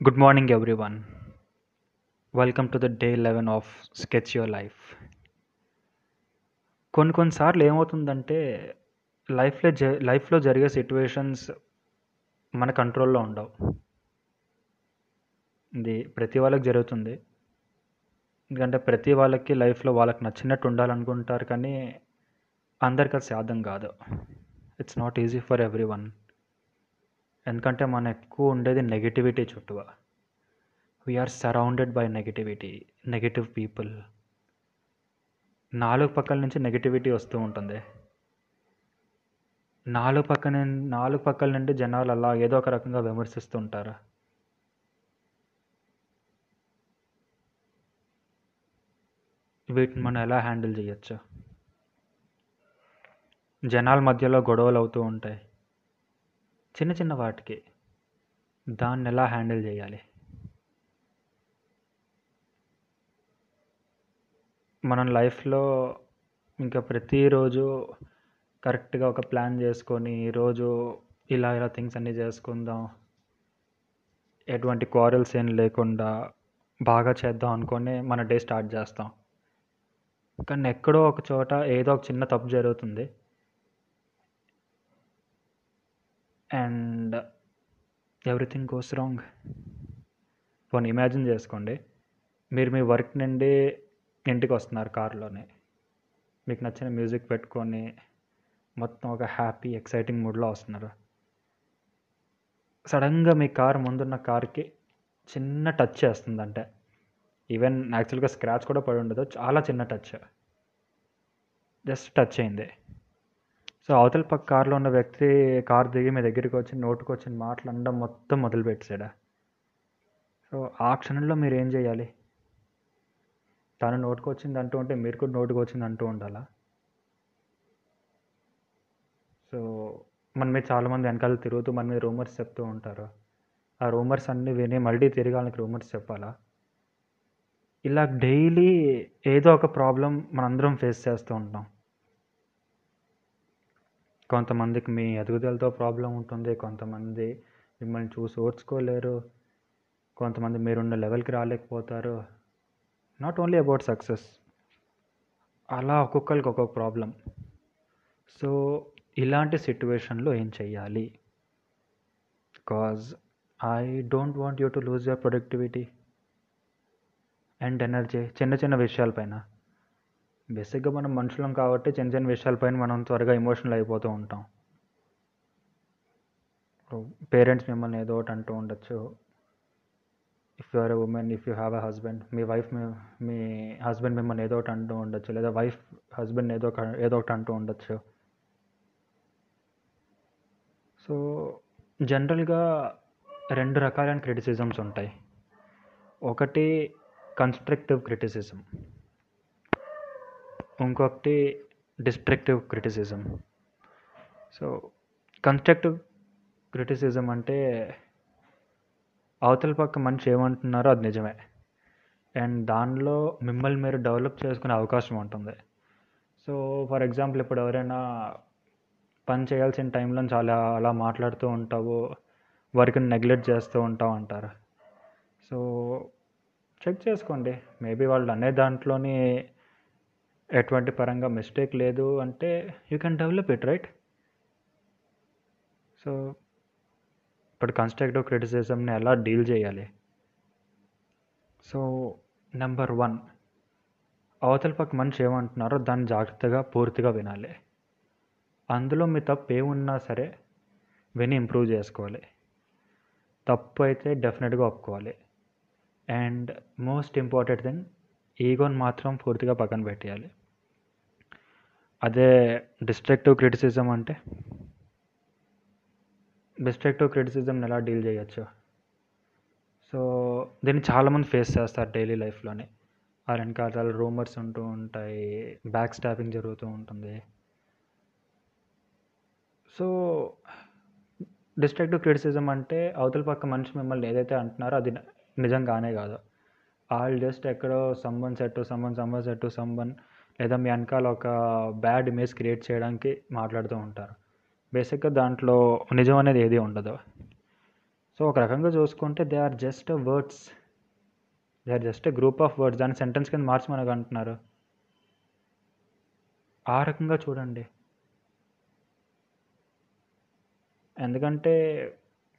Good morning, everyone. Welcome to the day eleven of sketch your life కొన్ని కొన్నిసార్లు ఏమవుతుందంటే లైఫ్లో జ లైఫ్లో జరిగే సిట్యువేషన్స్ మన కంట్రోల్లో ఉండవు. ఇది ప్రతి వాళ్ళకి జరుగుతుంది. ఎందుకంటే ప్రతి వాళ్ళకి లైఫ్లో వాళ్ళకి నచ్చినట్టు ఉండాలనుకుంటారు కానీ అందరికి అది సాధ్యం కాదు. It's not easy for everyone ఎందుకంటే మనం ఎక్కువ ఉండేది నెగిటివిటీ చుట్టూ we are surrounded by negativity negative people నాలుగు పక్కల నుంచి నెగిటివిటీ వస్తూ ఉంటుంది. నాలుగు పక్కన నాలుగు పక్కల నుండి జనాలు అలా ఏదో ఒక రకంగా విమర్శిస్తూ ఉంటారు. వీటిని మనం ఎలా హ్యాండిల్ చేయొచ్చు? జనాల మధ్యలో గొడవలు అవుతూ ఉంటాయి. చిన్న చిన్న వాటికి దాన్ని ఎలా హ్యాండిల్ చేయాలి? మనం లైఫ్లో ఇంకా ప్రతిరోజు కరెక్ట్గా ఒక ప్లాన్ చేసుకొని రోజు ఇలా ఇలా థింగ్స్ అన్నీ చేసుకుందాం ఎటువంటి క్వారల్స్ ఏం లేకుండా బాగా చేద్దాం అనుకొని మన డే స్టార్ట్ చేస్తాం. కానీ ఎక్కడో ఒక చోట ఏదో ఒక చిన్న తప్పు జరుగుతుంది. And everything goes wrong. పోనీ ఇమాజిన్ చేసుకోండి. మీరు మీ వర్క్ నుండి ఇంటికి వస్తున్నారు కారులోనే. మీకు నచ్చిన మ్యూజిక్ పెట్టుకొని మొత్తం ఒక హ్యాపీ ఎక్సైటింగ్ మూడ్లో వస్తున్నారు. సడన్గా మీ కార్ ముందున్న కార్కి చిన్న టచ్ చేస్తుందంటే ఈవెన్ యాక్చువల్గా స్క్రాచ్ కూడా పడి ఉండదు చాలా చిన్న టచ్. జస్ట్ టచ్ అయింది. సో అవతల పక్క కారులో ఉన్న వ్యక్తి కార్ దిగి మీ దగ్గరికి వచ్చి నోటుకు వచ్చిన మాటలు అనడం మొత్తం మొదలుపెట్టాడా సో ఆ క్షణంలో మీరు ఏం చేయాలి? తను నోటుకు వచ్చింది అంటూ ఉంటే మీరు కూడా నోటుకు వచ్చింది అంటూ ఉండాలా? సో మన మీద చాలామంది వెనకాల తిరుగుతూ మన మీద రూమర్స్ చెప్తూ ఉంటారు. ఆ రూమర్స్ అన్నీ విని మళ్ళీ తిరిగి వాళ్ళకి రూమర్స్ చెప్పాలా? ఇలా డైలీ ఏదో ఒక ప్రాబ్లం మనందరం ఫేస్ చేస్తూ ఉంటాం. కొంతమందికి మీ ఎదుగుదలతో ప్రాబ్లం ఉంటుంది కొంతమంది మిమ్మల్ని చూసి ఓర్చుకోలేరు కొంతమంది మీరున్న లెవెల్కి రాలేకపోతారు. నాట్ ఓన్లీ అబౌట్ సక్సెస్ అలా ఒక్కొక్కరికి ఒక్కొక్క ప్రాబ్లం. సో ఇలాంటి సిట్యువేషన్లో ఏం చెయ్యాలి? Because I don't want you to lose your productivity and energy చిన్న చిన్న విషయాలపైన. బేసిక్గా మనం మనుషులం కాబట్టి చిన్న చిన్న విషయాలపైన మనం త్వరగా ఎమోషనల్ అయిపోతూ ఉంటాం. పేరెంట్స్ మిమ్మల్ని ఏదో ఒకటి అంటూ ఉండొచ్చు. If you are a woman if you have a husband me wife మీ హస్బెండ్ మిమ్మల్ని ఏదో ఒకటి అంటూ ఉండొచ్చు. లేదా వైఫ్ హస్బెండ్ ఏదో ఒక ఏదో ఒకటి అంటూ ఉండొచ్చు. సో జనరల్గా రెండు రకాలైన క్రిటిసిజమ్స్ ఉంటాయి. ఒకటి కన్స్ట్రక్టివ్ క్రిటిసిజం ఇంకొకటి destructive criticism. So constructive criticism అంటే అవతల పక్క మనిషి ఏమంటున్నారో అది నిజమే. అండ్ దానిలో మిమ్మల్ని మీరు డెవలప్ చేసుకునే అవకాశం ఉంటుంది. సో ఫర్ ఎగ్జాంపుల్ ఇప్పుడు ఎవరైనా పని చేయాల్సిన టైంలో చాలా అలా మాట్లాడుతూ ఉంటావు వర్క్ని నెగ్లెక్ట్ చేస్తూ ఉంటావు అంటారు. సో చెక్ చేసుకోండి. మేబీ వాళ్ళు అనే దాంట్లోని ఎటువంటి పరంగా మిస్టేక్ లేదు అంటే you can develop it right so ఇప్పుడు కన్స్ట్రక్టివ్ క్రిటిసిజంని ఎలా డీల్ చేయాలి? సో నెంబర్ వన్ అవతల పక్క మనిషి ఏమంటున్నారో దాన్ని జాగ్రత్తగా పూర్తిగా వినాలి. అందులో మీ తప్పు ఏమున్నా సరే విని ఇంప్రూవ్ చేసుకోవాలి. తప్పు అయితే డెఫినెట్గా ఒప్పుకోవాలి. అండ్ మోస్ట్ ఇంపార్టెంట్ థింగ్ ఈగోని మాత్రం పూర్తిగా పక్కన పెట్టేయాలి. అదే డిస్ట్రక్టివ్ క్రిటిసిజం అంటే? డిస్ట్రక్టివ్ క్రిటిసిజంని ఎలా డీల్ చేయొచ్చు? సో దీన్ని చాలామంది ఫేస్ చేస్తారు డైలీ లైఫ్లోనే ఆ వెనకాల రూమర్స్ ఉంటూ ఉంటాయి బ్యాక్ స్టాపింగ్ జరుగుతూ ఉంటుంది. సో డిస్ట్రక్టివ్ క్రిటిసిజం అంటే అవతల పక్క మనిషి మిమ్మల్ని ఏదైతే అంటున్నారో అది నిజంగానే కాదు. వాళ్ళు జస్ట్ ఎక్కడో సంబన్ సెట్ సంబన్ సంబన్ సెట్ సంబన్ లేదా మీ వెనకాల ఒక బ్యాడ్ ఇమేజ్ క్రియేట్ చేయడానికి మాట్లాడుతూ ఉంటారు. బేసిక్గా దాంట్లో నిజం అనేది ఏది ఉండదు. సో ఒక రకంగా చూసుకుంటే they are just words. They are just group of words. దాని సెంటెన్స్ కింద మార్చి మనకు అంటున్నారు. ఆ రకంగా చూడండి. ఎందుకంటే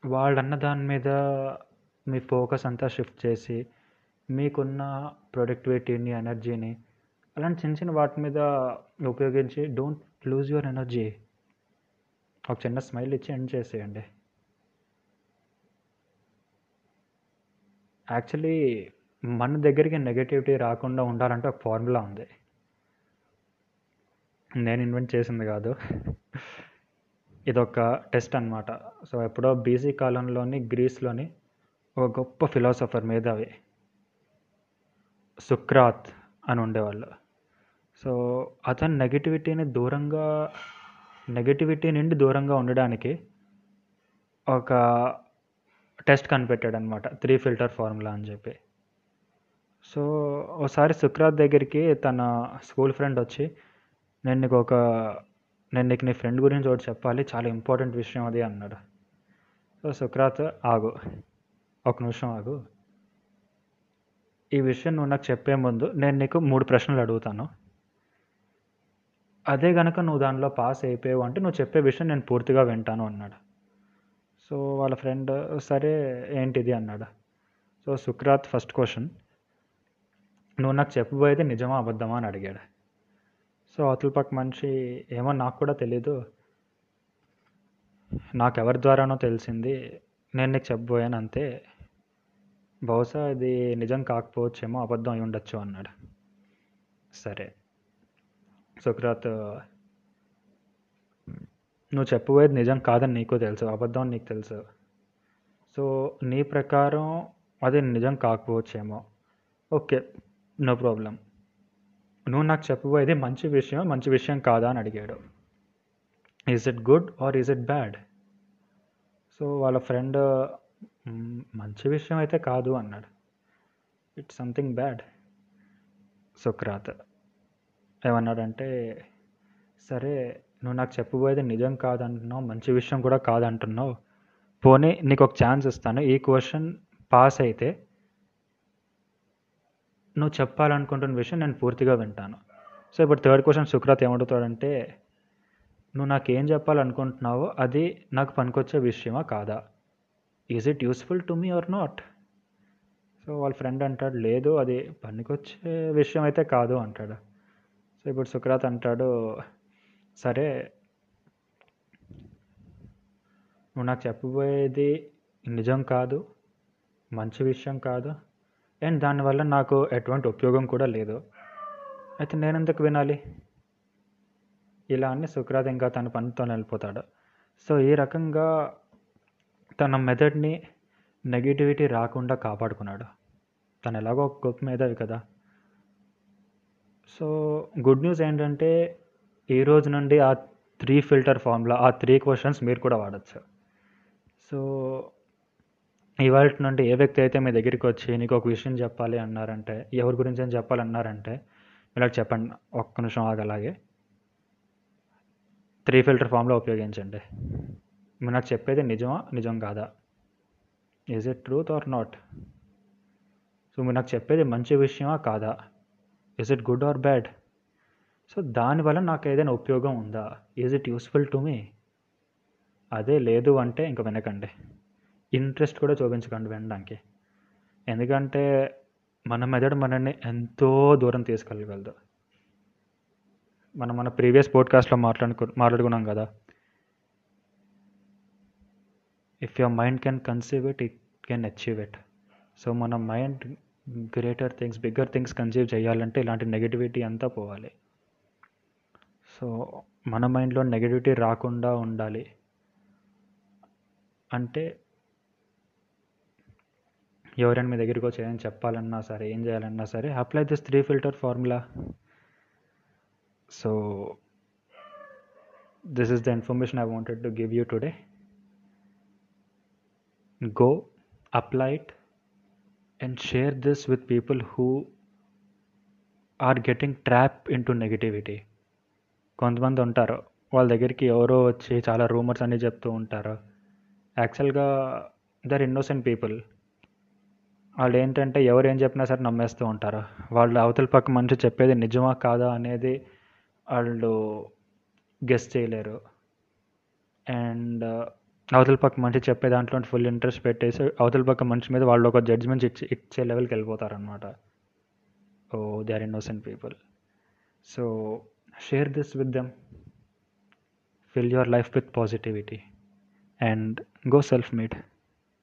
వాళ్ళన్న దాని మీద మీ ఫోకస్ అంతా షిఫ్ట్ చేసి మీకున్న ప్రొడక్టివిటీని ఎనర్జీని అలాంటి చిన్న చిన్న వాటి మీద ఉపయోగించి డోంట్ లూజ్ యువర్ ఎనర్జీ ఒక చిన్న స్మైల్ ఇచ్చి ఎండ్ చేసేయండి. యాక్చువల్లీ మన దగ్గరికి నెగటివిటీ రాకుండా ఉండాలంటే ఒక ఫార్ములా ఉంది. నేను ఇన్వెంట్ చేసింది కాదు. ఇదొక టెస్ట్ అనమాట సో ఎప్పుడో బీసీ కాలంలోని గ్రీస్లోని ఒక గొప్ప ఫిలాసఫర్ మేధావి సుక్రాత్ అని ఉండేవాళ్ళు. సో అతను నెగటివిటీని దూరంగా నెగటివిటీ నుండి దూరంగా ఉండడానికి ఒక టెస్ట్ కనిపెట్టాడు అనమాట త్రీ ఫిల్టర్ ఫార్ములా అని చెప్పి. సో ఒకసారి సుక్రాత్ దగ్గరికి తన స్కూల్ ఫ్రెండ్ వచ్చి నేను నీకు ఒక నేను నీకు నీ ఫ్రెండ్ గురించి ఒకటి చెప్పాలి చాలా ఇంపార్టెంట్ విషయం అది అన్నాడు. సో సుక్రాత్ ఆగు ఒక నిమిషం ఆగు. ఈ విషయం నువ్వు నాకు చెప్పే ముందు నేను నీకు మూడు ప్రశ్నలు అడుగుతాను. అదే గనక నువ్వు దానిలో పాస్ అయిపోయావు అంటే నువ్వు చెప్పే విషయం నేను పూర్తిగా వింటాను అన్నాడు. సో వాళ్ళ ఫ్రెండ్ సరే ఏంటిది అన్నాడు. So Sukrat first question. నువ్వు నాకు చెప్పబోయేది నిజమా అబద్ధమా అని అడిగాడు. సో అవతల పక్క మనిషి ఏమో నాకు కూడా తెలీదు. నాకు ఎవరి ద్వారానో తెలిసింది. నేను నీకు చెప్పబోయాను అంతే. బహుశా ఇది నిజం కాకపోవచ్చేమో అబద్ధం అయి ఉండొచ్చు అన్నాడు. సరే. సుక్రాత్ నువ్వు చెప్పబోయేది నిజం కాదని నీకు తెలుసు అబద్ధం నీకు తెలుసు. సో నీ ప్రకారం అది నిజం కాకపోవచ్చేమో. Okay no problem. నువ్వు నాకు చెప్పబోయేది మంచి విషయం మంచి విషయం కాదా అని అడిగాడు. Is it good or is it bad so వాళ్ళ ఫ్రెండ్ మంచి విషయం అయితే కాదు అన్నాడు. ఇట్స్ సంథింగ్ బ్యాడ్ సుక్రాత్ ఏమన్నాడంటే సరే నువ్వు నాకు చెప్పబోయేది నిజం కాదంటున్నావు మంచి విషయం కూడా కాదంటున్నావు. పోనీ నీకు ఒక ఛాన్స్ ఇస్తాను. ఈ క్వశ్చన్ పాస్ అయితే నువ్వు చెప్పాలనుకుంటున్న విషయం నేను పూర్తిగా వింటాను. సో ఇప్పుడు థర్డ్ క్వశ్చన్ సుక్రాత్ ఏమడుగుతాడంటే నువ్వు నాకు ఏం చెప్పాలనుకుంటున్నావో అది నాకు పనికొచ్చే విషయమా కాదా? Is it useful to me or not so వాళ్ళ ఫ్రెండ్ అంటాడు లేదు అది పనికొచ్చే విషయం అయితే కాదు అంటాడు. సో ఇప్పుడు సుక్రాత్ అంటాడు సరే నువ్వు నాకు చెప్పబోయేది నిజం కాదు మంచి విషయం కాదు అండ్ దానివల్ల నాకు ఎటువంటి ఉపయోగం కూడా లేదు. అయితే నేను ఎందుకు వినాలి? ఇలా అని సుక్రాత్ ఇంకా తన పనితో వెళ్ళిపోతాడు సో ఈ రకంగా తన మెథడ్ని నెగిటివిటీ రాకుండా కాపాడుకున్నాడు. తను ఎలాగో ఒక గొప్ప మేధావి కదా. సో గుడ్ న్యూస్ ఏంటంటే ఈ రోజు నుండి ఆ త్రీ ఫిల్టర్ ఫార్ములా ఆ త్రీ క్వశ్చన్స్ మీరు కూడా వాడచ్చు. సో ఇవాళ నుండి ఏ వ్యక్తి అయితే మీ దగ్గరికి వచ్చి నీకు ఒక విషయం చెప్పాలి అన్నారంటే ఎవరి గురించి అని చెప్పాలన్నారంటే ఇలా చెప్పండి ఒక్క నిమిషం ఆగలాగే త్రీ ఫిల్టర్ ఫామ్లో ఉపయోగించండి. మీరు నాకు చెప్పేది నిజమా నిజం కాదా? Is it truth or not so మీరు నాకు చెప్పేది మంచి విషయమా కాదా? Is it good or bad so దానివల్ల నాకు ఏదైనా ఉపయోగం ఉందా? Is it useful to me అదే లేదు అంటే ఇంక వినకండి. ఇంట్రెస్ట్ కూడా చూపించకండి వినడానికి. ఎందుకంటే మన మెదడు మనల్ని ఎంతో దూరం తీసుకెళ్ళగలదు. మనం మన ప్రీవియస్ పోడ్కాస్ట్లో మాట్లాడుకు మాట్లాడుకున్నాం కదా. If your mind can conceive it it can achieve it so మన mind greater things bigger things conceive చేయాలంటే ఇలాంటి నెగిటివిటీ అంతా పోవాలి. సో మన మైండ్లో నెగిటివిటీ రాకుండా ఉండాలి. అంటే ఎవరైనా మీ దగ్గరికి వచ్చి ఏం చెప్పాలన్నా సరే ఏం చేయాలన్నా సరే apply this three filter formula so this is the information I wanted to give you today go apply it and share this with people who are getting trap into negativity కొంతమంది ఉంటారు. వాళ్ళ దగ్గరికి ఎవరో వచ్చి చాలా రూమర్స్ అన్నీ చెప్తూ ఉంటారు. యాక్చువల్గా దర్ ఇన్నోసెంట్ పీపుల్ వాళ్ళు ఏంటంటే ఎవరు ఏం చెప్పినా సరే నమ్మేస్తూ ఉంటారు. వాళ్ళు అవతల పక్క మనిషి చెప్పేది నిజమా కాదా అనేది వాళ్ళు గెస్ చేయలేరు. అండ్ అవతల పక్క మనిషి చెప్పే దాంట్లో ఫుల్ ఇంట్రెస్ట్ పెట్టేసి అవతల పక్క మనిషి మీద వాళ్ళు ఒక జడ్జ్మెంట్ ఇచ్చి ఇచ్చే లెవెల్కి వెళ్ళిపోతారనమాట ఓ they are innocent people so share this with them fill your life with positivity and go self meet